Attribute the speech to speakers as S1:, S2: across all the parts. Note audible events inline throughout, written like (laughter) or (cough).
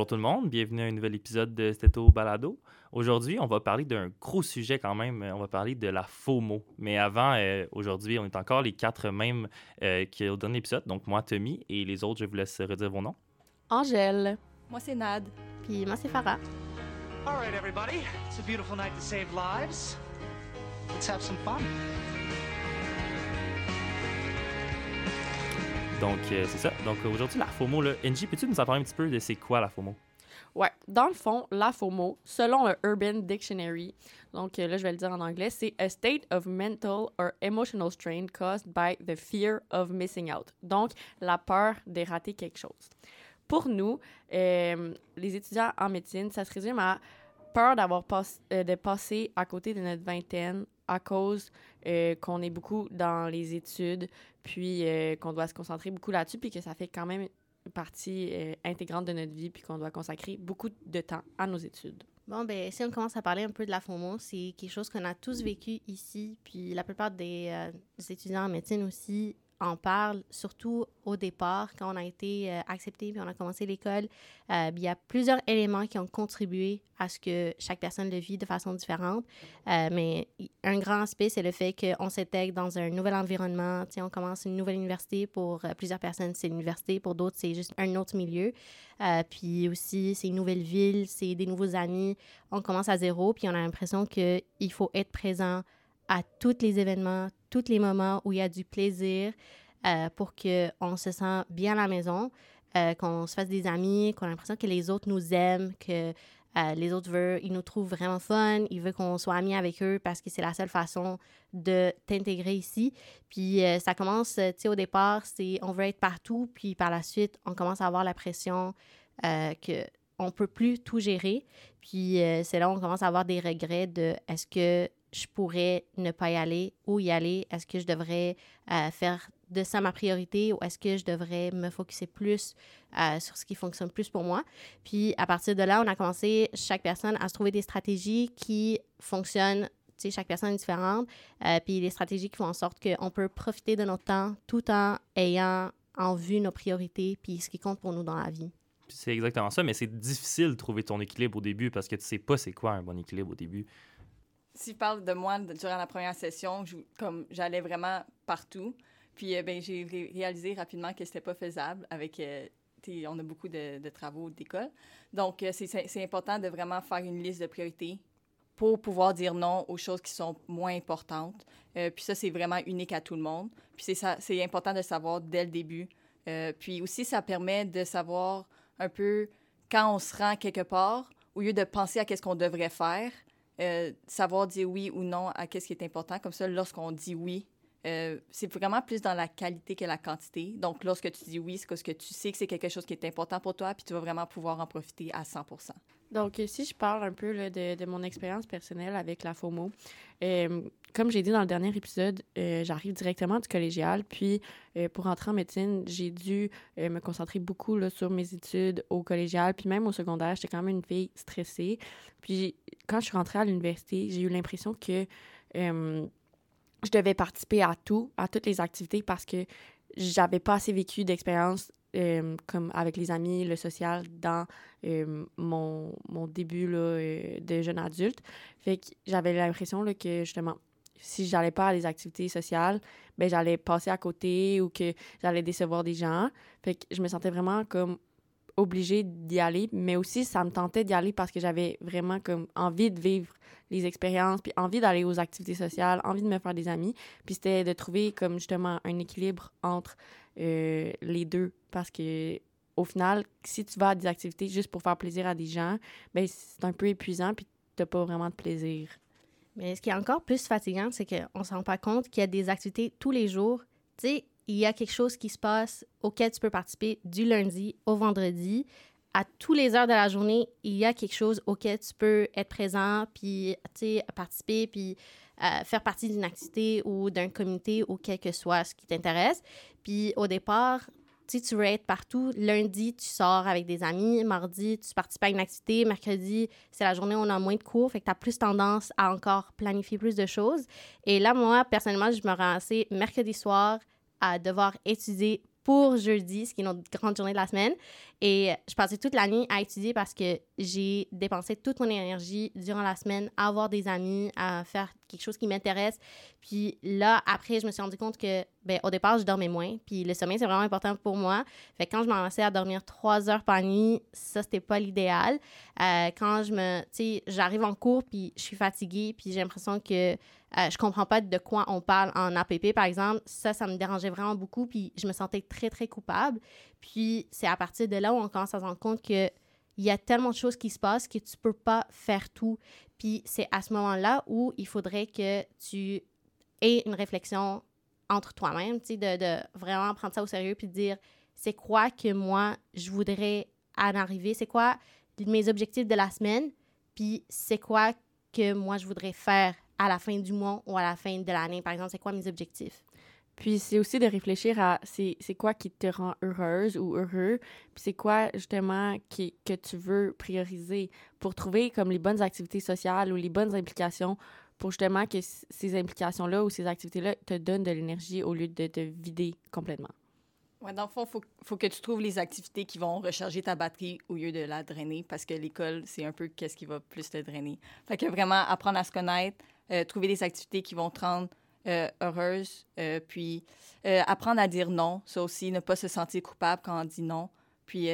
S1: bonjour tout le monde, bienvenue à un nouvel épisode de Steto Balado. Aujourd'hui, on va parler d'un gros sujet quand même, on va parler de la FOMO. Mais avant, euh, aujourd'hui, on est encore les quatre mêmes euh, qui au dernier épisode, donc moi, Tommy, et les autres, je vous laisse redire vos noms.
S2: Angèle.
S3: Moi, c'est Nad.
S2: Puis moi, c'est Farah.
S4: All right, everybody. It's a beautiful night to save lives. Let's have some fun.
S1: Donc, euh, c'est ça. Donc, aujourd'hui, la FOMO, là. NJ, peux-tu nous en parler un petit peu de c'est quoi la FOMO?
S2: Ouais, dans le fond, la FOMO, selon le Urban Dictionary, donc euh, là je vais le dire en anglais, c'est a state of mental or emotional strain caused by the fear of missing out. Donc la peur de rater quelque chose. Pour nous, euh, les étudiants en médecine, ça se résume à peur d'avoir euh, de passer à côté de notre vingtaine à cause qu'on est beaucoup dans les études, puis qu'on doit se concentrer beaucoup là-dessus, puis que ça fait quand même partie euh, intégrante de notre vie puis qu'on doit consacrer beaucoup de temps à nos études.
S5: Bon, ben si on commence à parler un peu de la FOMO, c'est quelque chose qu'on a tous vécu ici, puis la plupart des, euh, des étudiants en médecine aussi en parle, surtout au départ, quand on a été euh, accepté puis on a commencé l'école. Euh, il y a plusieurs éléments qui ont contribué à ce que chaque personne le vit de façon différente. Euh, mais un grand aspect, c'est le fait qu'on s'intègre dans un nouvel environnement. on commence une nouvelle université. Pour plusieurs personnes, c'est l'université. Pour d'autres, c'est juste un autre milieu. puis aussi, c'est une nouvelle ville, c'est des nouveaux amis. On commence à zéro, puis on a l'impression qu'il faut être présent à tous les événements, tous les moments où il y a du plaisir euh, pour qu'on se sente bien à la maison, euh, qu'on se fasse des amis, qu'on a l'impression que les autres nous aiment, que euh, les autres veulent, ils nous trouvent vraiment fun, ils veulent qu'on soit amis avec eux parce que c'est la seule façon de t'intégrer ici. Puis ça commence, tu sais, au départ, c'est on veut être partout, puis par la suite, on commence à avoir la pression que on peut plus tout gérer. Puis c'est là où on commence à avoir des regrets de est-ce que je pourrais ne pas y aller ou y aller? Est-ce que je devrais euh, faire de ça ma priorité ou est-ce que je devrais me focuser plus euh, sur ce qui fonctionne plus pour moi? Puis à partir de là, on a commencé, chaque personne, à se trouver des stratégies qui fonctionnent. Sais, chaque personne est différente. Euh, puis les stratégies qui font en sorte qu'on peut profiter de notre temps tout en ayant en vue nos priorités puis ce qui compte pour nous dans la vie.
S1: C'est exactement ça, mais c'est difficile de trouver ton équilibre au début parce que tu sais pas c'est quoi un bon équilibre au début
S3: si je parle de moi durant la première session, comme j'allais vraiment partout. Puis euh, ben, j'ai réalisé rapidement que c'était pas faisable avec. Euh, on a beaucoup de, travaux d'école. Donc, euh, c'est important de vraiment faire une liste de priorités pour pouvoir dire non aux choses qui sont moins importantes. puis ça, c'est vraiment unique à tout le monde. Puis c'est important de savoir dès le début. puis aussi, ça permet de savoir un peu quand on se rend quelque part, au lieu de penser à qu'est-ce qu'on devrait faire, euh, savoir dire oui ou non à qu'est-ce qui est important. Comme ça, lorsqu'on dit oui, euh, c'est vraiment plus dans la qualité que la quantité. Donc, lorsque tu dis oui, c'est parce que tu sais que c'est quelque chose qui est important pour toi, puis tu vas vraiment pouvoir en profiter à 100
S2: Donc, si je parle un peu de, de, mon expérience personnelle avec la FOMO, euh, comme j'ai dit dans le dernier épisode, j'arrive directement du collégial, puis pour entrer en médecine, j'ai dû me concentrer beaucoup sur mes études au collégial, puis même au secondaire, j'étais quand même une fille stressée. Puis quand je suis rentrée à l'université, j'ai eu l'impression que euh, je devais participer à tout, à toutes les activités parce que j'avais pas assez vécu d'expérience euh, comme avec les amis, le social dans euh, mon, mon, début là, de jeune adulte. Fait que j'avais l'impression que justement, si j'allais pas à des activités sociales, ben j'allais passer à côté ou que j'allais décevoir des gens. Fait que je me sentais vraiment comme obligée d'y aller, mais aussi ça me tentait d'y aller parce que j'avais vraiment comme envie de vivre les expériences, puis envie d'aller aux activités sociales, envie de me faire des amis, puis c'était de trouver comme justement un équilibre entre euh, les deux parce que au final, si tu vas à des activités juste pour faire plaisir à des gens, ben c'est un peu épuisant puis t'as pas vraiment de plaisir.
S5: Mais ce qui est encore plus fatigant, c'est qu'on se rend pas compte qu'il y a des activités tous les jours. Tu sais, il y a quelque chose qui se passe auquel tu peux participer du lundi au vendredi. À tous les heures de la journée, il y a quelque chose auquel tu peux être présent, puis participer, puis faire partie d'une activité ou d'un comité ou quel que soit ce qui t'intéresse. Puis au départ, tu veux être partout. Lundi, tu sors avec des amis. Mardi, tu participes à une activité. Mercredi, c'est la journée où on a moins de cours. Fait que tu as plus tendance à encore planifier plus de choses. Et là, moi, personnellement, je me assez mercredi soir, à devoir étudier pour jeudi, ce qui est notre grande journée de la semaine. Et je passais toute la nuit à étudier parce que j'ai dépensé toute mon énergie durant la semaine à avoir des amis, à faire quelque chose qui m'intéresse. Puis là, après, je me suis rendu compte que, ben, au départ, je dormais moins. Puis le sommeil, c'est vraiment important pour moi. Fait que quand je m'avançais à dormir trois heures par nuit, ça, c'était pas l'idéal. Euh, quand je me, tu sais, j'arrive en cours, puis je suis fatiguée, puis j'ai l'impression que euh, je comprends pas de quoi on parle en APP, par exemple. Ça, ça me dérangeait vraiment beaucoup, puis je me sentais très, très coupable. Puis c'est à partir de là où on commence à se rendre compte que il y a tellement de choses qui se passent que tu peux pas faire tout. Puis c'est à ce moment-là où il faudrait que tu aies une réflexion entre toi-même, tu sais, de, de, vraiment prendre ça au sérieux puis de dire c'est quoi que moi je voudrais en arriver, c'est quoi mes objectifs de la semaine, puis c'est quoi que moi je voudrais faire à la fin du mois ou à la fin de l'année, par exemple, c'est quoi mes objectifs?
S2: Puis c'est aussi de réfléchir à c'est, quoi qui te rend heureuse ou heureux, puis c'est quoi justement qui, que tu veux prioriser pour trouver comme les bonnes activités sociales ou les bonnes implications pour justement que ces implications-là ou ces activités-là te donnent de l'énergie au lieu de te vider complètement.
S3: Ouais, dans le fond, il faut, faut, que tu trouves les activités qui vont recharger ta batterie au lieu de la drainer parce que l'école, c'est un peu qu'est-ce qui va plus te drainer. Fait que vraiment apprendre à se connaître, euh, trouver des activités qui vont te rendre euh, heureuse, euh, puis euh, apprendre à dire non, ça aussi, ne pas se sentir coupable quand on dit non. Puis,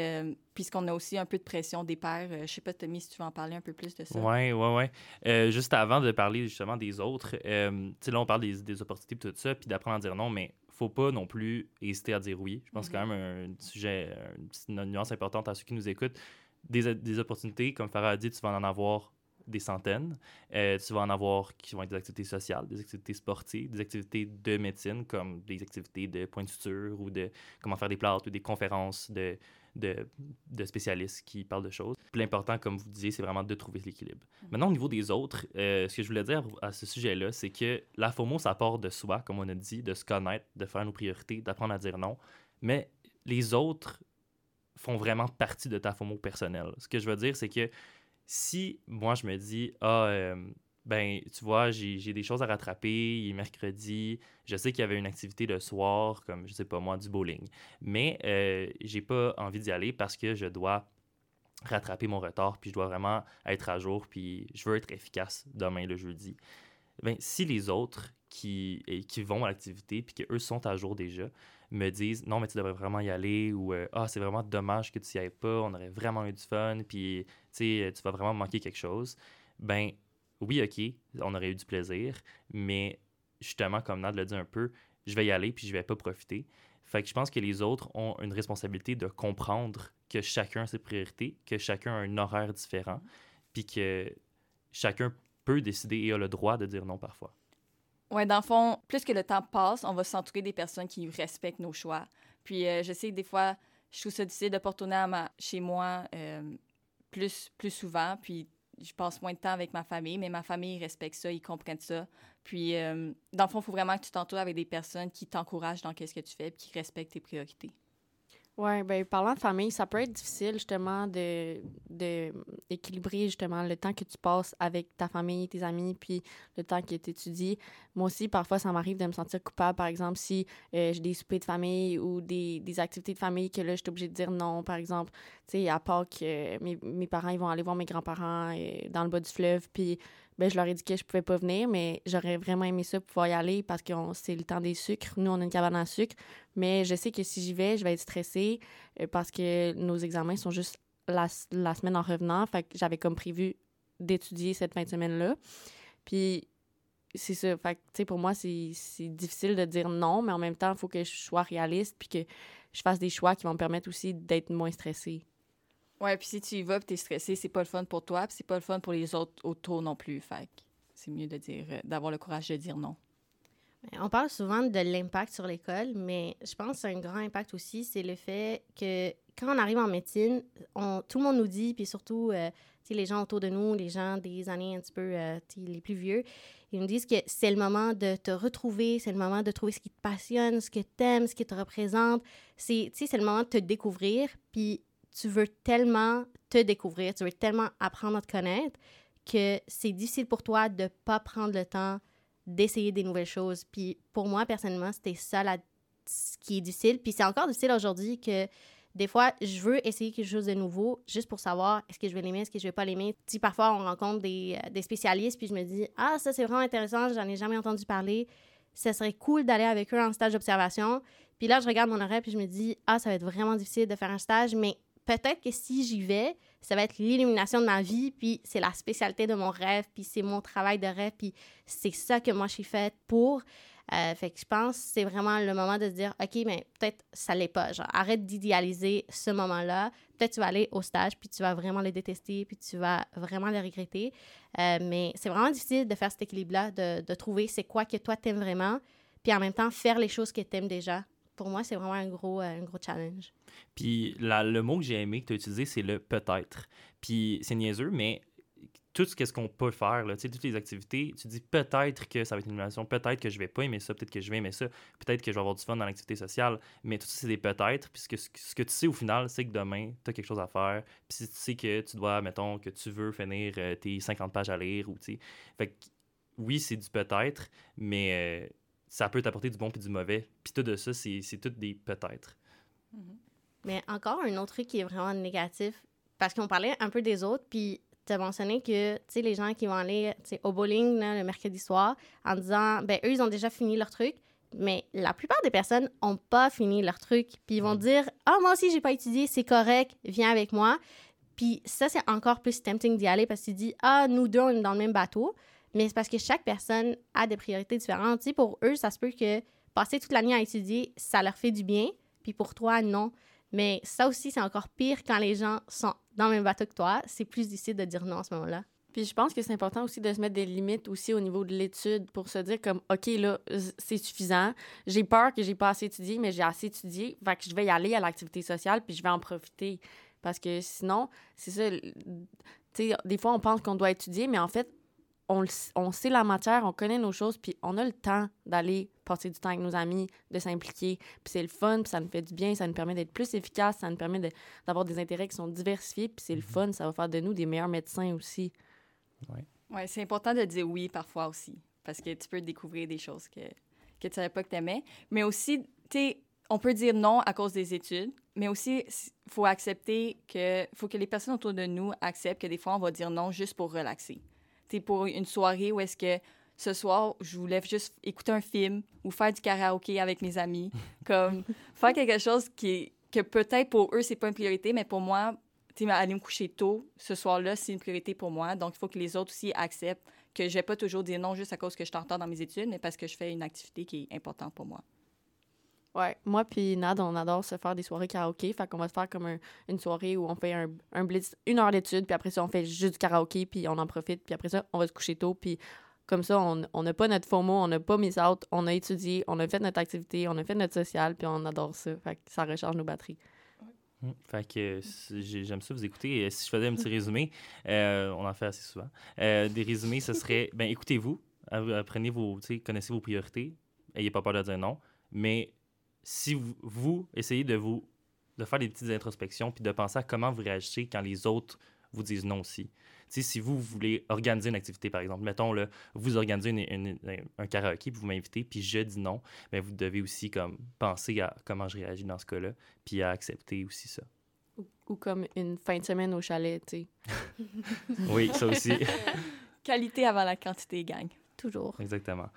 S3: puisqu'on a aussi un peu de pression des pères, je sais pas, Tommy, si tu veux en parler un peu plus de ça.
S1: Oui, oui, oui. juste avant de parler justement des autres, tu sais, là, on parle des, des opportunités et tout ça, puis d'apprendre à dire non, mais faut pas non plus hésiter à dire oui. Je pense que c'est quand mm-hmm. même un sujet, une nuance importante à ceux qui nous écoutent. Des, des opportunités, comme Farah a dit, tu vas en avoir des centaines. Euh, tu vas en avoir qui vont être des activités sociales, des activités sportives, des activités de médecine, comme des activités de point de suture ou de comment faire des plâtres ou des conférences de, de, de spécialistes qui parlent de choses. L'important, comme vous disiez, c'est vraiment de trouver l'équilibre. Mm. Maintenant, au niveau des autres, euh, ce que je voulais dire à ce sujet-là, c'est que la FOMO, ça part de soi, comme on a dit, de se connaître, de faire nos priorités, d'apprendre à dire non. Mais les autres font vraiment partie de ta FOMO personnelle. Ce que je veux dire, c'est que si moi je me dis, ah, euh, ben, tu vois, j'ai des choses à rattraper, il est mercredi, je sais qu'il y avait une activité le soir, comme, je sais pas moi, du bowling, mais euh, j'ai pas envie d'y aller parce que je dois rattraper mon retard, puis je dois vraiment être à jour, puis je veux être efficace demain, le jeudi. Ben, si les autres qui, qui vont à l'activité, puis qu'eux sont à jour déjà, me disent non, mais tu devrais vraiment y aller ou euh, ah, c'est vraiment dommage que tu y ailles pas, on aurait vraiment eu du fun, puis tu vas vraiment manquer quelque chose. Ben oui, ok, on aurait eu du plaisir, mais justement, comme Nad l'a dit un peu, je vais y aller puis je vais pas profiter. Fait que je pense que les autres ont une responsabilité de comprendre que chacun a ses priorités, que chacun a un horaire différent, puis que chacun peut décider et a le droit de dire non parfois.
S3: Oui, dans le fond, plus que le temps passe, on va s'entourer des personnes qui respectent nos choix. Puis euh, je sais que des fois, je trouve ça difficile de retourner à chez moi euh, plus, plus souvent. Puis je passe moins de temps avec ma famille, mais ma famille respecte ça, ils comprennent ça. Puis euh, dans le fond, il faut vraiment que tu t'entoures avec des personnes qui t'encouragent dans ce que tu fais et qui respectent tes priorités.
S2: Oui, ben parlant de famille, ça peut être difficile justement de, de justement le temps que tu passes avec ta famille, tes amis, puis le temps que tu étudies. Moi aussi, parfois, ça m'arrive de me sentir coupable, par exemple, si euh, j'ai des soupers de famille ou des, des, activités de famille que là, je suis obligée de dire non, par exemple. Tu sais, à part que mes, mes parents, ils vont aller voir mes grands-parents euh, dans le bas du fleuve, puis ben, je leur ai dit que je pouvais pas venir, mais j'aurais vraiment aimé ça pouvoir y aller parce que c'est le temps des sucres. Nous, on a une cabane à sucre, mais je sais que si j'y vais, je vais être stressée euh, parce que nos examens sont juste la, la semaine en revenant. Fait que j'avais comme prévu d'étudier cette fin de semaine-là. Puis c'est ça. Fait que, pour moi, c'est difficile de dire non, mais en même temps, il faut que je sois réaliste puis que je fasse des choix qui vont me permettre aussi d'être moins stressée.
S3: Ouais, puis si tu y vas tu es stressé, c'est pas le fun pour toi, puis c'est pas le fun pour les autres autour non plus. Fait c'est mieux de dire, euh, d'avoir le courage de dire non.
S5: On parle souvent de l'impact sur l'école, mais je pense un grand impact aussi, c'est le fait que quand on arrive en médecine, tout le monde nous dit, puis surtout euh, les gens autour de nous, les gens des années un petit peu euh, les plus vieux, ils nous disent que c'est le moment de te retrouver, c'est le moment de trouver ce qui te passionne, ce que tu aimes, ce qui te représente. C'est le moment de te découvrir. Puis tu veux tellement te découvrir, tu veux tellement apprendre à te connaître que c'est difficile pour toi de pas prendre le temps d'essayer des nouvelles choses. Puis pour moi, personnellement, c'était ça la ce qui est difficile. Puis c'est encore difficile aujourd'hui que des fois, je veux essayer quelque chose de nouveau juste pour savoir est-ce que je vais l'aimer, est-ce que je vais pas l'aimer. Si parfois on rencontre des, euh, des, spécialistes, puis je me dis Ah, ça c'est vraiment intéressant, j'en ai jamais entendu parler. Ça serait cool d'aller avec eux en stage d'observation. Puis là, je regarde mon horaire, puis je me dis Ah, ça va être vraiment difficile de faire un stage, mais peut-être que si j'y vais, ça va être l'illumination de ma vie, puis c'est la spécialité de mon rêve, puis c'est mon travail de rêve, puis c'est ça que moi je suis faite pour. Euh, fait que je pense c'est vraiment le moment de se dire, OK, mais peut-être ça l'est pas. Genre, arrête d'idéaliser ce moment-là. Peut-être tu vas aller au stage, puis tu vas vraiment le détester, puis tu vas vraiment le regretter. Euh, mais c'est vraiment difficile de faire cet équilibre-là, de, de trouver c'est quoi que toi t'aimes vraiment, puis en même temps faire les choses que t'aimes déjà. Pour moi, c'est vraiment un gros, euh, un gros challenge.
S1: Puis le mot que j'ai aimé que tu as utilisé, c'est le peut-être. Puis c'est niaiseux, mais tout ce qu'on peut faire, là, toutes les activités, tu dis peut-être que ça va être une animation, peut-être que je vais pas aimer ça, peut-être que je vais aimer ça, peut-être que je vais avoir du fun dans l'activité sociale, mais tout ça, c'est des peut-être, puisque ce, ce, que tu sais au final, c'est que demain, tu as quelque chose à faire, puis tu sais que tu dois, mettons, que tu veux finir euh, tes 50 pages à lire, ou tu sais. Fait que, oui, c'est du peut-être, mais euh, ça peut t'apporter du bon puis du mauvais, puis tout de ça, c'est tout des peut-être.
S5: Mm-hmm. Mais encore un autre truc qui est vraiment négatif, parce qu'on parlait un peu des autres, puis tu as mentionné que, les gens qui vont aller au bowling le mercredi soir en disant, ben eux, ils ont déjà fini leur truc, mais la plupart des personnes n'ont pas fini leur truc, puis ils vont dire, ah, moi aussi, j'ai pas étudié, c'est correct, viens avec moi. Puis ça, c'est encore plus tempting d'y aller parce que tu dis, ah, nous deux, on est dans le même bateau. Mais c'est parce que chaque personne a des priorités différentes. Tu sais, pour eux, ça se peut que passer toute l'année à étudier, ça leur fait du bien. Puis pour toi, non. Mais ça aussi, c'est encore pire quand les gens sont dans le même bateau que toi. C'est plus difficile de dire non à ce moment-là.
S2: Puis je pense que c'est important aussi de se mettre des limites aussi au niveau de l'étude pour se dire comme OK là c'est suffisant. J'ai peur que j'ai pas assez étudié mais j'ai assez étudié, fait que je vais y aller à l'activité sociale puis je vais en profiter parce que sinon c'est ça tu sais des fois on pense qu'on doit étudier mais en fait on, on, sait la matière, on connaît nos choses, puis on a le temps d'aller passer du temps avec nos amis, de s'impliquer. Puis c'est le fun, puis ça nous fait du bien, ça nous permet d'être plus efficace, ça nous permet d'avoir des intérêts qui sont diversifiés, puis c'est le mhm. fun, ça va faire de nous des meilleurs médecins aussi.
S3: Oui, ouais, c'est important de dire oui parfois aussi, parce que tu peux découvrir des choses que, que tu savais pas que tu aimais. Mais aussi, tu sais, on peut dire non à cause des études, mais aussi, il faut accepter que, faut que les personnes autour de nous acceptent que des fois, on va dire non juste pour relaxer pour une soirée où est-ce que ce soir, je voulais juste écouter un film ou faire du karaoké avec mes amis. (laughs) Comme faire quelque chose qui que peut-être pour eux, c'est pas une priorité, mais pour moi, aller me coucher tôt ce soir-là, c'est une priorité pour moi. Donc, il faut que les autres aussi acceptent que je vais pas toujours dire non juste à cause que je t'entends dans mes études, mais parce que je fais une activité qui est importante pour moi.
S2: Ouais, moi puis Nad, on adore se faire des soirées karaoké. Fait qu'on va se faire comme une soirée où on fait un, un blitz, une heure d'études, puis après ça, on fait juste du karaoké, puis on en profite, puis après ça, on va se coucher tôt, puis comme ça, on n'a pas notre FOMO, on n'a pas mis out, on a étudié, on a fait notre activité, on a fait notre social, puis on adore ça. Fait que ça recharge nos batteries.
S1: Hum, fait que j'aime ça vous écouter. Si je faisais un petit résumé, (laughs) euh, on en fait assez souvent. Euh, des résumés, ce serait ben écoutez-vous, apprenez vos, connaissez vos priorités, ayez pas peur de dire non, mais si vous, essayez de vous de faire des petites introspections puis de penser à comment vous réagissez quand les autres vous disent non aussi. si vous, voulez organiser une activité, par exemple, mettons, là, vous organisez un karaoké, puis vous m'invitez, puis je dis non, mais vous devez aussi comme, penser à comment je réagis dans ce cas-là, puis à accepter aussi ça.
S2: Ou, comme une fin de semaine au chalet, tu sais. (laughs)
S1: oui, ça aussi. (laughs)
S3: Qualité avant la quantité, gang.
S5: Toujours.
S1: Exactement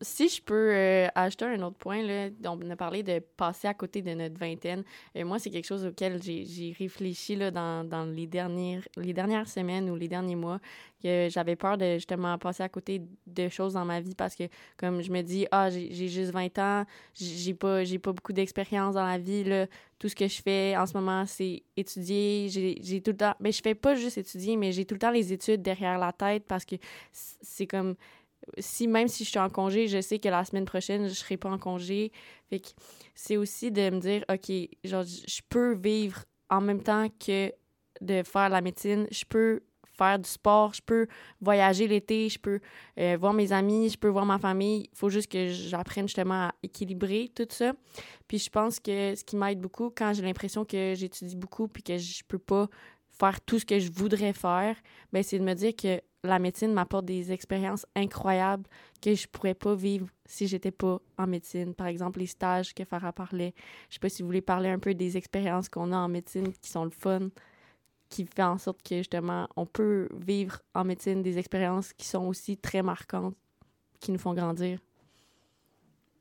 S2: si je peux euh, ajouter un autre point, là, on a parlé de passer à côté de notre vingtaine. et moi, c'est quelque chose auquel j'ai réfléchi là, dans, les, dernières, les dernières semaines ou les derniers mois, que j'avais peur de justement passer à côté de choses dans ma vie parce que, comme je me dis, ah, j'ai juste 20 ans, j'ai pas, pas beaucoup d'expérience dans la vie, là. tout ce que je fais en ce moment, c'est étudier. J'ai tout le temps, mais ben, je fais pas juste étudier, mais j'ai tout le temps les études derrière la tête parce que c'est comme si même si je suis en congé, je sais que la semaine prochaine, je serai pas en congé. Fait c'est aussi de me dire, OK, genre, je peux vivre en même temps que de faire la médecine. Je peux faire du sport, je peux voyager l'été, je peux euh, voir mes amis, je peux voir ma famille. Il faut juste que j'apprenne justement à équilibrer tout ça. Puis je pense que ce qui m'aide beaucoup quand j'ai l'impression que j'étudie beaucoup puis que je peux pas faire tout ce que je voudrais faire, ben c'est de me dire que la médecine m'apporte des expériences incroyables que je pourrais pas vivre si j'étais pas en médecine. Par exemple, les stages que Farah parlait. Je sais pas si vous voulez parler un peu des expériences qu'on a en médecine qui sont le fun, qui fait en sorte que justement on peut vivre en médecine des expériences qui sont aussi très marquantes, qui nous font grandir.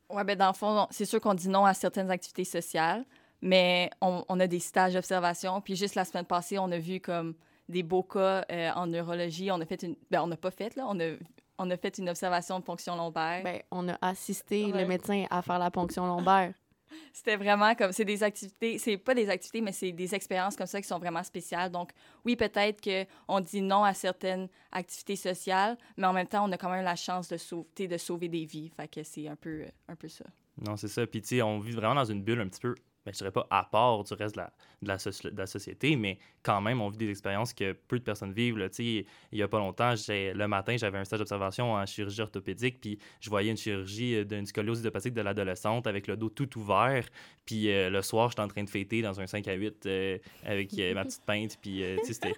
S3: Ouais, ben dans le fond, c'est sûr qu'on dit non à certaines activités sociales, mais on a des stages d'observation. Puis juste la semaine passée, on a vu comme des beaux cas euh, en neurologie. On a fait une. Ben, on n'a pas fait, là. On a, on a fait une observation de ponction lombaire.
S2: Ben, on a assisté
S3: Ouais.
S2: le médecin à faire la ponction lombaire. (laughs) (laughs)
S3: C'était vraiment comme. C'est des activités. C'est pas des activités, mais c'est des expériences comme ça qui sont vraiment spéciales. Donc, oui, peut-être qu'on dit non à certaines activités sociales, mais en même temps, on a quand même la chance de sauver, de sauver des vies. Fait que c'est un peu, un peu ça.
S1: Non, c'est ça. Puis, tu sais, on vit vraiment dans une bulle un petit peu, ben, je dirais pas à part du reste de la, de la, soci- de la société, mais quand même, on vit des expériences que peu de personnes vivent. là. Il y a pas longtemps, le matin, j'avais un stage d'observation en chirurgie orthopédique, puis je voyais une chirurgie euh, d'une scoliose idiopathique de l'adolescente avec le dos tout ouvert. Puis euh, le soir, j'étais en train de fêter dans un 5 à 8 euh, avec euh, ma petite pinte. Puis,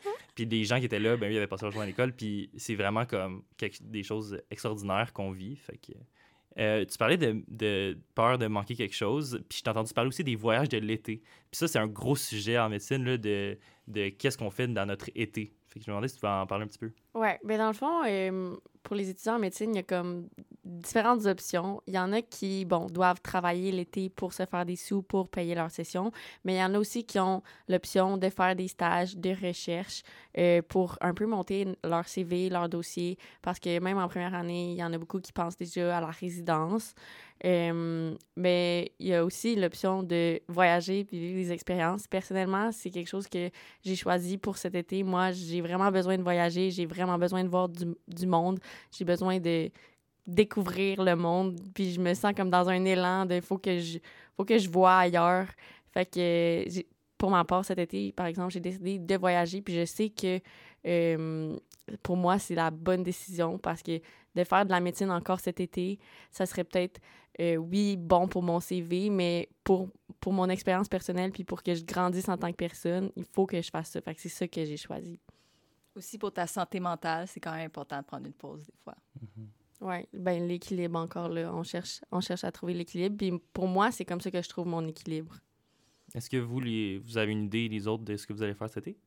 S1: (laughs) puis les gens qui étaient là, ben, eux, ils avaient passé leur journée à l'école. Puis c'est vraiment comme quelque- des choses extraordinaires qu'on vit. Fait que. Euh, tu parlais de, peur de manquer quelque chose, puis je t'ai entendu parler aussi des voyages de l'été. Puis ça, c'est un gros sujet en médecine, là, de, de qu'est-ce qu'on fait dans notre été. Fait que je me demandais si tu pouvais en parler un petit peu.
S2: Ouais, mais dans le fond, euh, pour les étudiants en médecine, il y a comme différentes options. Il y en a qui, bon, doivent travailler l'été pour se faire des sous pour payer leur session, mais il y en a aussi qui ont l'option de faire des stages de recherche euh, pour un peu monter leur CV, leur dossier, parce que même en première année, il y en a beaucoup qui pensent déjà à la résidence. Mais il y a aussi l'option de voyager puis vivre des expériences. Personnellement, c'est quelque chose que j'ai choisi pour cet été. Moi, j'ai vraiment besoin de voyager, j'ai vraiment besoin de voir du, du monde, j'ai besoin de découvrir le monde, puis je me sens comme dans un élan de faut que je faut que je vois ailleurs. Fait que pour ma part cet été, par exemple, j'ai décidé de voyager, puis je sais que pour moi, c'est la bonne décision parce que de faire de la médecine encore cet été, ça serait peut-être euh, oui, bon pour mon CV, mais pour, pour mon expérience personnelle, puis pour que je grandisse en tant que personne, il faut que je fasse ça. Fait que c'est ça que j'ai choisi.
S3: Aussi pour ta santé mentale, c'est quand même important de prendre une pause des fois.
S2: Oui, ben l'équilibre encore là. On cherche, on cherche à trouver l'équilibre. Puis pour moi, c'est comme ça que je trouve mon équilibre.
S1: Est-ce que vous, les, vous avez une idée, les autres, de ce que vous allez faire cet été?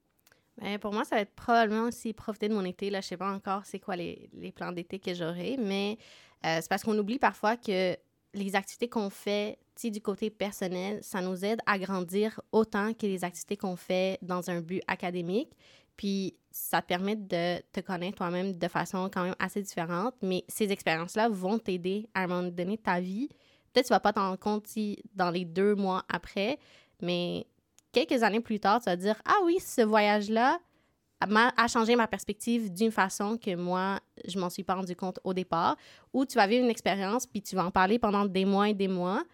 S5: Ben, pour moi, ça va être probablement aussi profiter de mon été. Là, je sais pas encore c'est quoi les, les plans d'été que j'aurai, mais euh, c'est parce qu'on oublie parfois que les activités qu'on fait du côté personnel, ça nous aide à grandir autant que les activités qu'on fait dans un but académique. Puis ça te permet de te connaître toi-même de façon quand même assez différente, mais ces expériences-là vont t'aider à un moment donné ta vie. Peut-être que tu vas pas t'en rendre compte dans les deux mois après, mais quelques années plus tard, tu vas dire Ah oui, ce voyage-là a changé ma perspective d'une façon que moi, je m'en suis pas rendu compte au départ. Ou tu vas vivre une expérience, puis tu vas en parler pendant des mois et des mois.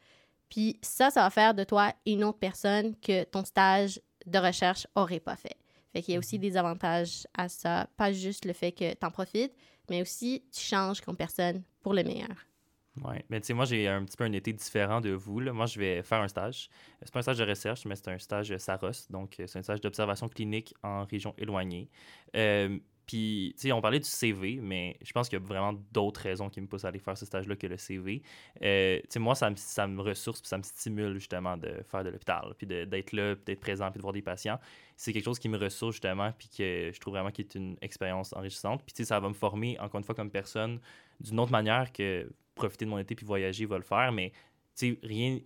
S5: Puis ça, ça va faire de toi une autre personne que ton stage de recherche aurait pas fait. Fait qu'il y a aussi des avantages à ça. Pas juste le fait que tu en profites, mais aussi tu changes comme personne pour le meilleur.
S1: Oui, mais tu sais, moi, j'ai un petit peu un été différent de vous. Là. Moi, je vais faire un stage. C'est pas un stage de recherche, mais c'est un stage SAROS. Donc, euh, c'est un stage d'observation clinique en région éloignée. Euh, puis, tu sais, on parlait du CV, mais je pense qu'il y a vraiment d'autres raisons qui me poussent à aller faire ce stage-là que le CV. Euh, tu sais, moi, ça me, ça me ressource, puis ça me stimule justement de faire de l'hôpital, puis d'être là, d'être présent, puis de voir des patients. C'est quelque chose qui me ressource justement, puis que je trouve vraiment qui est une expérience enrichissante. Puis, tu sais, ça va me former, encore une fois, comme personne d'une autre manière que profiter de mon été puis voyager va le faire, mais tu sais, rien.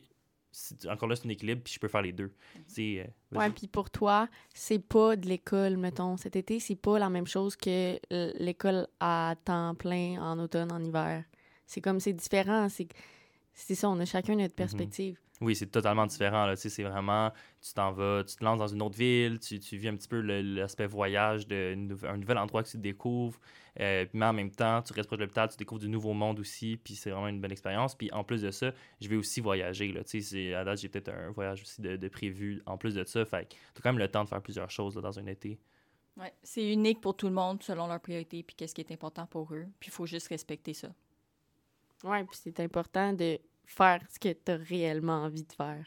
S1: Encore là, c'est un équilibre, puis je peux faire les deux. Tu sais, euh.
S2: Ouais, puis pour toi, c'est pas de l'école, mettons. Cet été, c'est pas la même chose que l'école à temps plein en automne, en hiver. C'est comme, c'est différent. C'est c'est ça, on a chacun notre perspective.
S1: Oui, c'est totalement différent. Là. Tu sais, C'est vraiment, tu t'en vas, tu te lances dans une autre ville, tu, tu vis un petit peu l'aspect voyage d'un nouvel endroit que tu découvres. Euh, mais en même temps, tu restes proche de l'hôpital, tu découvres du nouveau monde aussi, puis c'est vraiment une bonne expérience. Puis en plus de ça, je vais aussi voyager. Là. Tu sais, c'est- à date, j'ai peut-être un voyage aussi de, de prévu en plus de ça. Fait que tu as quand même le temps de faire plusieurs choses là, dans un été.
S3: Ouais, c'est unique pour tout le monde selon leurs priorités puis qu'est-ce qui est important pour eux. Puis il faut juste respecter ça.
S2: Ouais, puis c'est important de faire ce que tu as réellement envie de faire.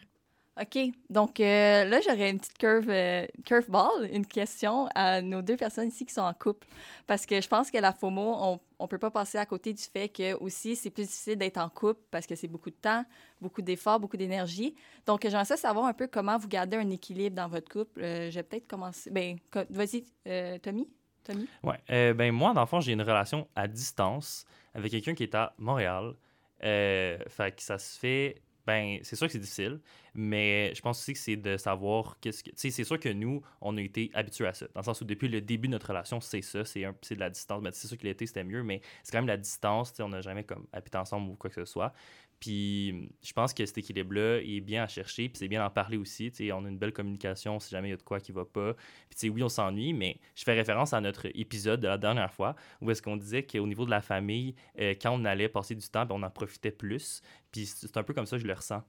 S3: OK. Donc euh, là, j'aurais une petite curve, euh, curveball, une question à nos deux personnes ici qui sont en couple. Parce que je pense que la FOMO, on ne peut pas passer à côté du fait que aussi c'est plus difficile d'être en couple parce que c'est beaucoup de temps, beaucoup d'efforts, beaucoup d'énergie. Donc j'aimerais ça savoir un peu comment vous gardez un équilibre dans votre couple. Euh, je vais peut-être commencer. Ben, co- vas-y, euh, Tommy. Tommy?
S1: Ouais. Euh, ben, moi, dans le fond, j'ai une relation à distance avec quelqu'un qui est à Montréal. Euh, ça se fait. Ben, c'est sûr que c'est difficile, mais je pense aussi que c'est de savoir qu'est-ce que. Tu sais, c'est sûr que nous, on a été habitués à ça. Dans le sens où depuis le début de notre relation, c'est ça, c'est un- de la distance. Ben, c'est sûr que l'été, c'était mieux, mais c'est quand même la distance. Tu sais, on n'a jamais comme habité ensemble ou quoi que ce soit. Puis je pense que cet équilibre-là est bien à chercher, puis c'est bien d'en parler aussi. Tu sais, on a une belle communication si jamais il y a de quoi qui va pas. Puis oui, on s'ennuie, mais je fais référence à notre épisode de la dernière fois où est-ce qu'on disait qu'au niveau de la famille, euh, quand on allait passer du temps, ben, on en profitait plus. Puis c'est un peu comme ça que je le ressens.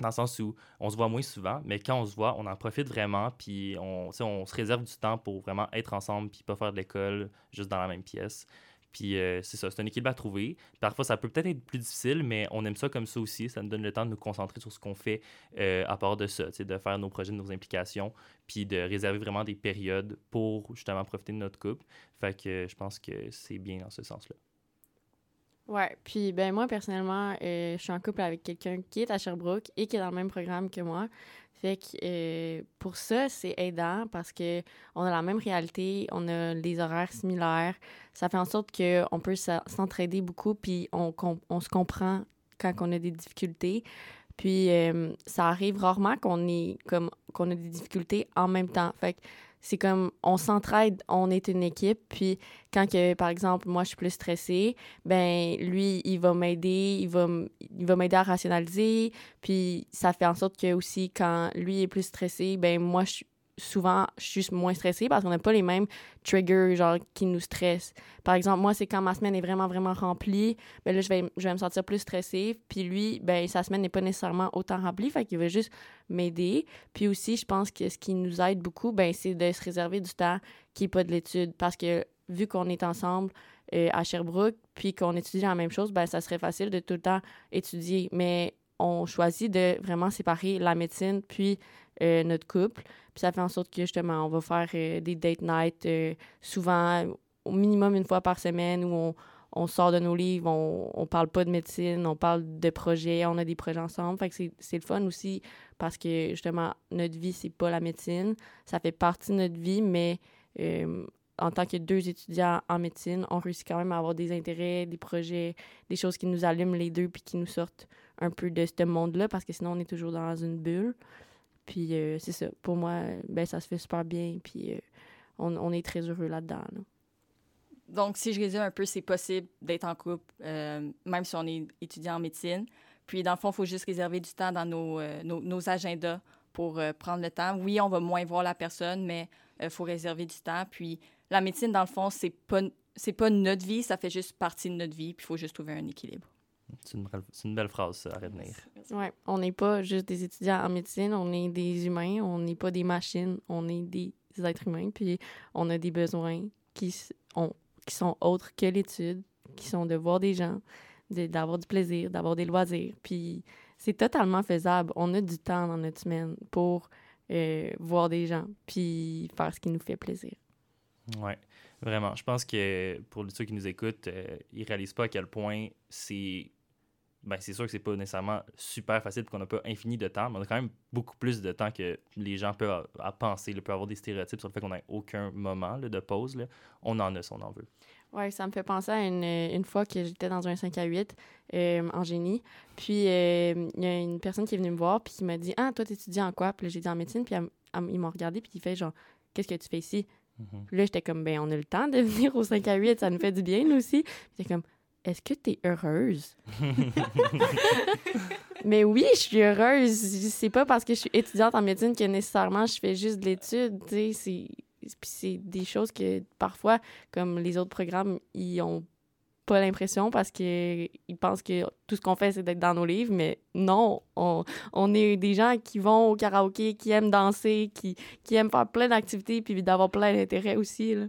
S1: Dans le sens où on se voit moins souvent, mais quand on se voit, on en profite vraiment, puis on, on se réserve du temps pour vraiment être ensemble, puis pas faire de l'école juste dans la même pièce. Puis euh, c'est ça, c'est un équilibre à trouver. Parfois, ça peut peut-être être plus difficile, mais on aime ça comme ça aussi. Ça nous donne le temps de nous concentrer sur ce qu'on fait euh, à part de ça, de faire nos projets, nos implications, puis de réserver vraiment des périodes pour justement profiter de notre couple. Fait que je pense que c'est bien dans ce sens-là.
S2: Ouais, puis ben moi personnellement, euh, je suis en couple avec quelqu'un qui est à Sherbrooke et qui est dans le même programme que moi. Fait que euh, pour ça, c'est aidant parce que on a la même réalité, on a des horaires similaires. Ça fait en sorte que on peut s'entraider beaucoup puis on, on se comprend quand on a des difficultés. Puis euh, ça arrive rarement qu'on est comme qu'on a des difficultés en même temps. Fait que c'est comme on s'entraide, on est une équipe. Puis quand que par exemple moi je suis plus stressée, ben lui il va m'aider il va il va m'aider à rationaliser puis ça fait en sorte que aussi quand lui est plus stressé ben moi je souvent je suis moins stressée parce qu'on n'a pas les mêmes triggers genre qui nous stressent par exemple moi c'est quand ma semaine est vraiment vraiment remplie ben là je vais je vais me sentir plus stressée puis lui ben sa semaine n'est pas nécessairement autant remplie fait qu'il va juste m'aider puis aussi je pense que ce qui nous aide beaucoup ben c'est de se réserver du temps qui est pas de l'étude parce que vu qu'on est ensemble euh, à Sherbrooke, puis qu'on étudie la même chose, ben ça serait facile de tout le temps étudier. Mais on choisit de vraiment séparer la médecine puis euh, notre couple. Puis ça fait en sorte que justement, on va faire euh, des date nights euh, souvent, au minimum une fois par semaine, où on, sort de nos livres, on, on parle pas de médecine, on parle de projets, on a des projets ensemble. Fait que c'est- c'est le fun aussi parce que justement, notre vie, c'est pas la médecine. Ça fait partie de notre vie, mais euh, en tant que deux étudiants en médecine, on réussit quand même à avoir des intérêts, des projets, des choses qui nous allument les deux puis qui nous sortent un peu de ce monde-là parce que sinon on est toujours dans une bulle. Puis euh, c'est ça. Pour moi, ben ça se fait super bien puis euh, on, est très heureux là-dedans. là.
S3: Donc, si je résume un peu, c'est possible d'être en couple, euh, même si on est étudiant en médecine. Puis, dans le fond, il faut juste réserver du temps dans nos, nos, agendas pour prendre le temps. Oui, on va moins voir la personne, mais il faut réserver du temps. Puis, la médecine, dans le fond, c'est pas, c'est pas notre vie, ça fait juste partie de notre vie. Puis, il faut juste trouver un équilibre.
S1: C'est une, belle- c'est une belle phrase, ça, à retenir.
S2: Ouais, on n'est pas juste des étudiants en médecine, on est des humains, on n'est pas des machines, on est des êtres humains, puis on a des besoins qui, ont- qui sont autres que l'étude, qui sont de voir des gens, de- d'avoir du plaisir, d'avoir des loisirs. Puis c'est totalement faisable. On a du temps dans notre semaine pour euh, voir des gens, puis faire ce qui nous fait plaisir.
S1: Ouais, vraiment. Je pense que pour ceux qui nous écoutent, euh, ils réalisent pas à quel point c'est. Ben, c'est sûr que c'est pas nécessairement super facile qu'on n'a pas infini de temps, mais on a quand même beaucoup plus de temps que les gens peuvent à, à penser. Ils peuvent avoir des stéréotypes sur le fait qu'on n'a aucun moment là, de pause. là. On en a si on en veut.
S2: Ouais, ça me fait penser à une, une fois que j'étais dans un 5 à 8 euh, en génie. Puis euh, il y a une personne qui est venue me voir puis qui m'a dit Ah, toi, t'étudies en quoi Puis là, j'ai dit en médecine. Puis elle- elle- ils m'ont regardé puis il fait genre Qu'est-ce que tu fais ici
S1: Mhm.
S2: Puis là, j'étais comme Ben, on a le temps de (laughs) venir au 5 à 8, ça nous fait du bien, nous aussi. Puis j'étais comme Est-ce que t'es heureuse? (laughs) (laughs) Mais oui, je suis heureuse. C'est pas parce que je suis étudiante en médecine que nécessairement je fais juste de l'étude. Tu c'est. Puis c'est des choses que parfois, comme les autres programmes, ils ont pas l'impression parce qu'ils pensent que tout ce qu'on fait, c'est d'être dans nos livres. Mais non, on, on est des gens qui vont au karaoké, qui aiment danser, qui, qui aiment faire plein d'activités puis d'avoir plein d'intérêts aussi. Là.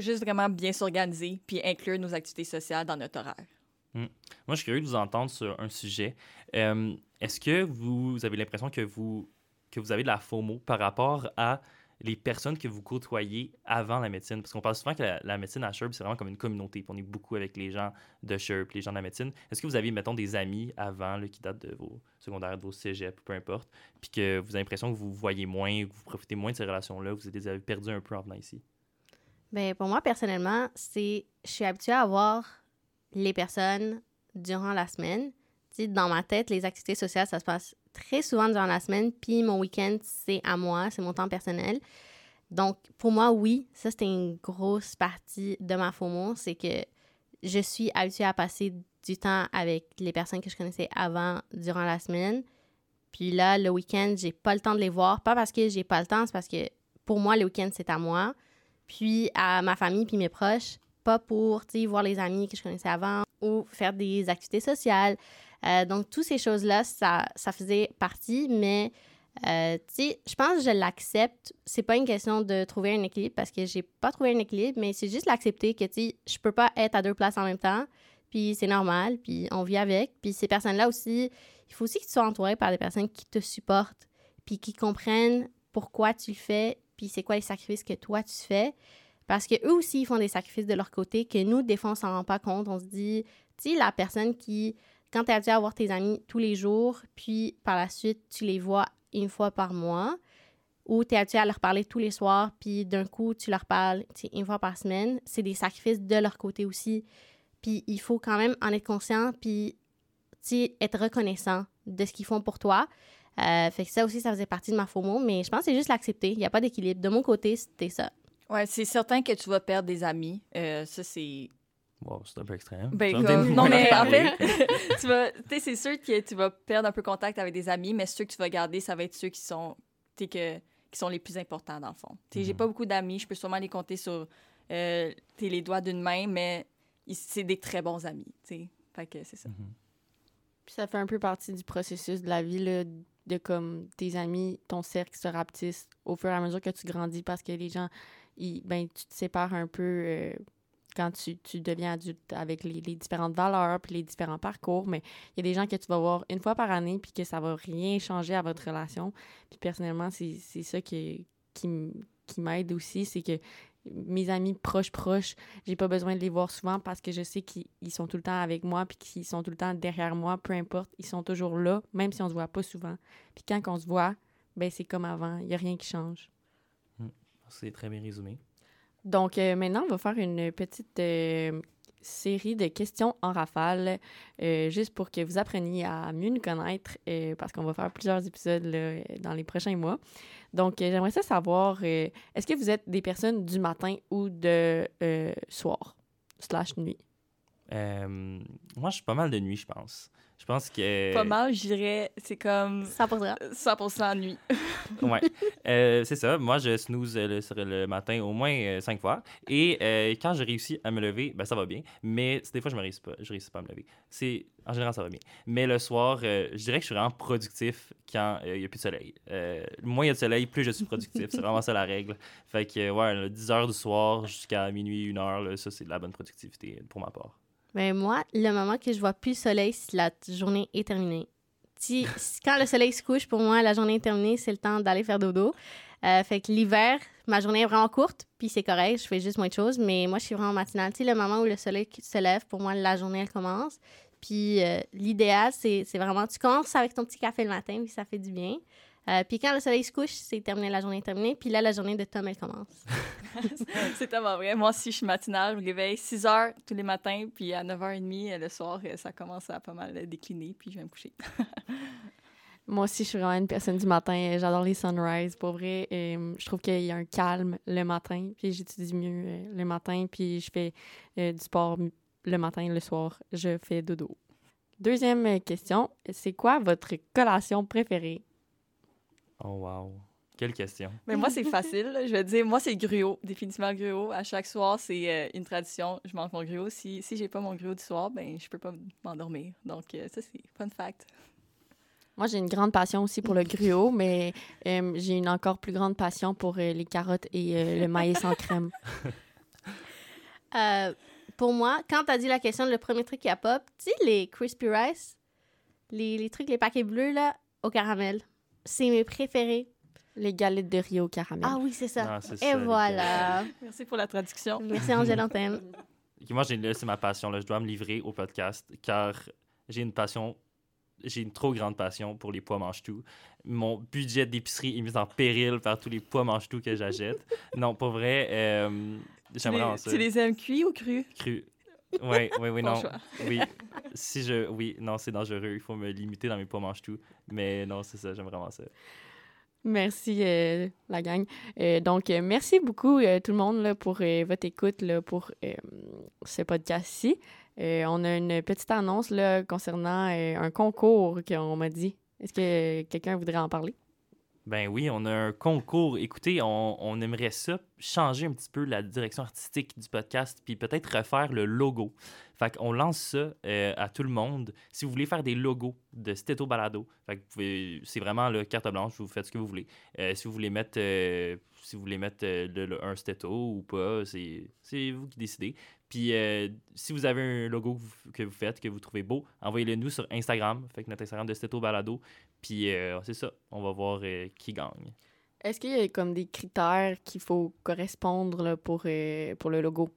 S3: Juste vraiment bien s'organiser puis inclure nos activités sociales dans notre horaire.
S1: Moi, je suis curieux de vous entendre sur un sujet. Euh, est-ce que vous avez l'impression que vous, que vous avez de la FOMO par rapport à les personnes que vous côtoyez avant la médecine? Parce qu'on parle souvent que la, médecine à Sherb, c'est vraiment comme une communauté. On est beaucoup avec les gens de Sherb, les gens de la médecine. Est-ce que vous avez, mettons, des amis avant là, qui datent de vos secondaires, de vos cégeps, peu importe, puis que vous avez l'impression que vous voyez moins, que vous profitez moins de ces relations-là, vous avez perdues un peu en venant ici?
S5: Ben, pour moi, personnellement, c'est je suis habituée à voir les personnes durant la semaine. Dans ma tête, les activités sociales, ça se passe très souvent durant la semaine, puis mon week-end, c'est à moi, c'est mon temps personnel. Donc, pour moi, oui, ça, c'était une grosse partie de ma FOMO, c'est que je suis habituée à passer du temps avec les personnes que je connaissais avant, durant la semaine. Puis là, le week-end, j'ai pas le temps de les voir. Pas parce que j'ai pas le temps, c'est parce que pour moi, le week-end, c'est à moi. Puis à ma famille, puis mes proches. Pas pour, voir les amis que je connaissais avant ou faire des activités sociales. Euh, donc, toutes ces choses-là, ça, ça faisait partie, mais euh, je pense que je l'accepte. C'est pas une question de trouver un équilibre parce que j'ai pas trouvé un équilibre, mais c'est juste l'accepter que, tu je peux pas être à deux places en même temps. Puis c'est normal, puis on vit avec. Puis ces personnes-là aussi, il faut aussi que tu sois entouré par des personnes qui te supportent, puis qui comprennent pourquoi tu le fais, puis c'est quoi les sacrifices que toi tu fais? Parce que eux aussi, ils font des sacrifices de leur côté que nous, des fois, on s'en rend pas compte. On se dit, tu sais, la personne qui, quand tu es habitué à voir tes amis tous les jours, puis par la suite, tu les vois une fois par mois, ou tu es habitué à leur parler tous les soirs, puis d'un coup, tu leur parles une fois par semaine, c'est des sacrifices de leur côté aussi. Puis il faut quand même en être conscient, puis être reconnaissant de ce qu'ils font pour toi. Euh, fait que ça aussi, ça faisait partie de ma FOMO, mais je pense que c'est juste l'accepter. Il n'y a pas d'équilibre. De mon côté, c'était ça.
S3: Ouais, c'est certain que tu vas perdre des amis. Euh, ça, c'est.
S1: Wow, c'est un peu extrême.
S3: Ben, comme- non, mais en fait, (laughs) tu vas, c'est sûr que tu vas perdre un peu contact avec des amis, mais ceux que tu vas garder, ça va être ceux qui sont, que, qui sont les plus importants dans le fond. Tu sais, j'ai
S1: Mhm.
S3: pas beaucoup d'amis, je peux sûrement les compter sur euh, les doigts d'une main, mais c'est des très bons amis, tu sais. Fait que c'est ça.
S1: Mhm.
S2: Puis ça fait un peu partie du processus de la vie, là, de comme tes amis, ton cercle se rapetisse au fur et à mesure que tu grandis parce que les gens, ils, ben, tu te sépares un peu euh, quand tu, deviens adulte avec les, différentes valeurs puis les différents parcours. Mais il y a des gens que tu vas voir une fois par année puis que ça va rien changer à votre relation. Puis personnellement, c'est ça qui m'aide aussi, c'est que mes amis proches proches, j'ai pas besoin de les voir souvent parce que je sais qu'ils ils sont tout le temps avec moi puis qu'ils sont tout le temps derrière moi, peu importe, ils sont toujours là, même si on se voit pas souvent. Puis quand on se voit, ben c'est comme avant, il y a rien qui change.
S1: C'est très bien résumé.
S2: Donc euh, maintenant, on va faire une petite euh, série de questions en rafale, euh, juste pour que vous appreniez à mieux nous connaître, euh, parce qu'on va faire plusieurs épisodes là, dans les prochains mois. Donc euh, j'aimerais savoir, euh, est-ce que vous êtes des personnes du matin ou de euh, soir, slash nuit?
S1: Euh, moi, je suis pas mal de nuit, je pense. Je pense que.
S3: Pas mal, je dirais, c'est comme
S5: 100%.
S3: 100% nuit. (laughs)
S1: Ouais. Euh, c'est ça. Moi, je snooze le, sur le matin au moins euh, cinq fois. Et euh, quand je réussis à me lever, ben, ça va bien. Mais des fois, je ne réussis pas. Je réussis pas à me lever. C'est, en général, ça va bien. Mais le soir, euh, je dirais que je suis vraiment productif quand euh, il n'y a plus de soleil. Euh, moins il y a de soleil, plus je suis productif. c'est vraiment ça la règle. Fait que, ouais, là, 10 heures du soir jusqu'à minuit, 1 heure, là, ça, c'est de la bonne productivité pour ma part.
S5: Mais moi, le moment que je vois plus le soleil, c'est la journée est terminée. Si, (laughs) quand le soleil se couche, pour moi, la journée est terminée, c'est le temps d'aller faire dodo. Euh, fait que l'hiver, ma journée est vraiment courte, puis c'est correct, je fais juste moins de choses, mais moi, je suis vraiment matinale. Tu le moment où le soleil se lève, pour moi, la journée, elle commence. Puis euh, l'idéal, c'est c'est vraiment, tu commences avec ton petit café le matin, puis ça fait du bien. Euh, puis quand le soleil se couche, c'est terminé, la journée est terminée. Puis là, la journée de Tom, elle commence. (laughs)
S3: c'est tellement vrai. Moi aussi, je suis matinale. Je me réveille 6 heures tous les matins, puis à 9h30 euh, le soir, euh, ça commence à pas mal décliner, puis je vais me coucher. (laughs)
S2: Moi aussi, je suis vraiment une personne du matin. Euh, J'adore les sunrises, pour vrai. Je trouve qu'il y a un calme le matin, puis j'étudie mieux le matin, puis je fais euh, du sport le matin, le soir, je fais dodo. Deuxième question, c'est quoi votre collation préférée?
S1: Oh, wow. Quelle question.
S3: Mais moi, c'est facile. là. Je vais te dire, moi, c'est gruau, définitivement gruau. À chaque soir, c'est euh, une tradition. Je mange mon gruau. Si, si j'ai pas mon gruau du soir, ben je peux pas m'endormir. Donc, euh, ça, c'est fun fact.
S2: Moi, j'ai une grande passion aussi pour le gruau, mais euh, j'ai une encore plus grande passion pour euh, les carottes et euh, le maïs en crème. (laughs)
S5: Euh, pour moi, quand tu as dit la question, le premier truc qui a pop, tu sais, les crispy rice, Les, les trucs, les paquets bleus, là, au caramel. C'est mes préférés.
S2: Les galettes de Rio au caramel.
S5: Ah oui, c'est ça.
S1: Non, c'est
S5: Et
S1: ça,
S5: voilà.
S3: Merci pour la traduction.
S5: Merci, Angèle. (laughs)
S1: Ok, Moi, j'ai là, c'est ma passion. Là. Je dois me livrer au podcast car j'ai une passion, j'ai une trop grande passion pour les pois mange-tout. Mon budget d'épicerie est mis en péril par tous les pois mange-tout que j'achète. (laughs) non, pour vrai, euh,
S3: Tu
S1: j'aimerais ça.
S3: tu les aimes cuits ou crus?
S1: Cru. Oui, oui, oui, non. Oui, si je, oui, non, c'est dangereux. Il faut me limiter dans mes pois mange-tout. Mais non, c'est ça, j'aime vraiment ça.
S2: Merci, euh, la gang. Euh, donc, euh, merci beaucoup, tout le monde, là, pour votre écoute là, pour ce podcast-ci. On a une petite annonce là, concernant un concours qu'on m'a dit. Est-ce que quelqu'un voudrait en parler?
S1: Ben oui, on a un concours. Écoutez, on, on aimerait ça changer un petit peu la direction artistique du podcast, puis peut-être refaire le logo. Fait qu'on lance ça euh, à tout le monde. Si vous voulez faire des logos de Steto Balado, c'est vraiment le carte blanche, vous faites ce que vous voulez. Euh, si vous voulez mettre, euh, si vous voulez mettre un Steto ou pas, c'est vous qui décidez. Puis si vous avez un logo que vous, que vous faites, que vous trouvez beau, envoyez-le nous sur Instagram, fait que notre Instagram de Steto Balado. Puis euh, c'est ça, on va voir euh, qui gagne.
S2: Est-ce qu'il y a comme des critères qu'il faut correspondre là, pour, euh, pour le logo?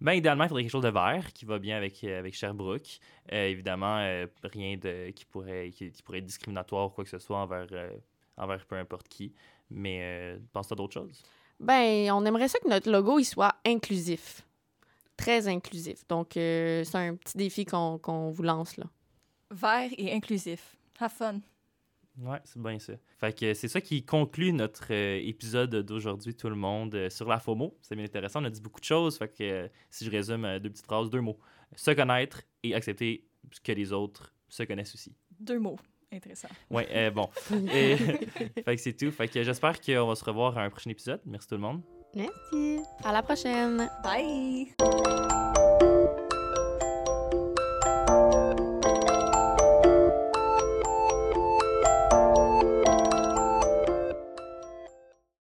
S1: Ben, idéalement, il faudrait quelque chose de vert qui va bien avec, avec Sherbrooke. Euh, évidemment, euh, rien de, qui, pourrait, qui, qui pourrait être discriminatoire ou quoi que ce soit envers, euh, envers peu importe qui. Mais euh, pense-toi d'autres choses?
S2: Ben, on aimerait ça que notre logo il soit inclusif. Très inclusif. Donc, euh, c'est un petit défi qu'on qu'on vous lance là.
S3: Vert et inclusif. Have fun.
S1: Ouais, c'est bien ça. Fait que c'est ça qui conclut notre euh, épisode d'aujourd'hui, tout le monde, euh, sur la FOMO. C'est bien intéressant, on a dit beaucoup de choses. Fait que euh, si je résume deux petites phrases, deux mots. Se connaître et accepter que les autres se connaissent aussi.
S3: Deux mots. Intéressant.
S1: Ouais, euh, bon. (laughs) Et- (laughs) fait que c'est tout. Fait que j'espère qu'on va se revoir à un prochain épisode. Merci tout le monde.
S5: Merci.
S2: À la prochaine!
S3: Bye!